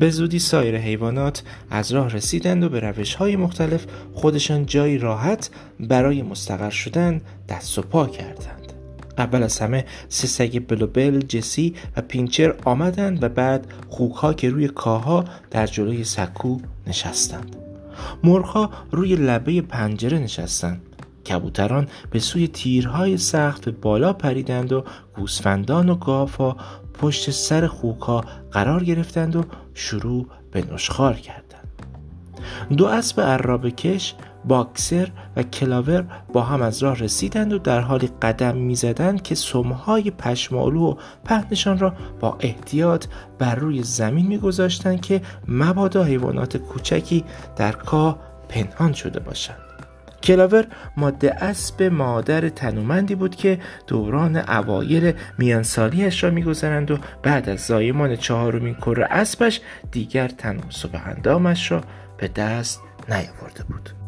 به زودی سایر حیوانات از راه رسیدند و به روش های مختلف خودشان جایی راحت برای مستقر شدن دست و پا کردند. اول از همه سه سگ بلوبل، جسی و پینچر آمدند و بعد خوکها که روی کاها در جلوی سکو نشستند. مرغها روی لبه پنجره نشستند. کبوتران به سوی تیرهای سخت بالا پریدند و گوسفندان و گاوها پشت سر خوکها قرار گرفتند و شروع به نشخار کردند. دو اسب عرابه کش باکسر و کلاور با هم از راه رسیدند و در حالی قدم می‌زدند که سمهای پشمالو و پهنشان را با احتیاط بر روی زمین میگذاشتند که مبادا حیوانات کوچکی در کاه پنهان شده باشند. کلاور ماده اسب مادر تنومندی بود که دوران اوایل میانسالیش را میگذرند و بعد از زایمان چهارمین کره اسبش دیگر تناسب اندامش را به دست نیاورده بود.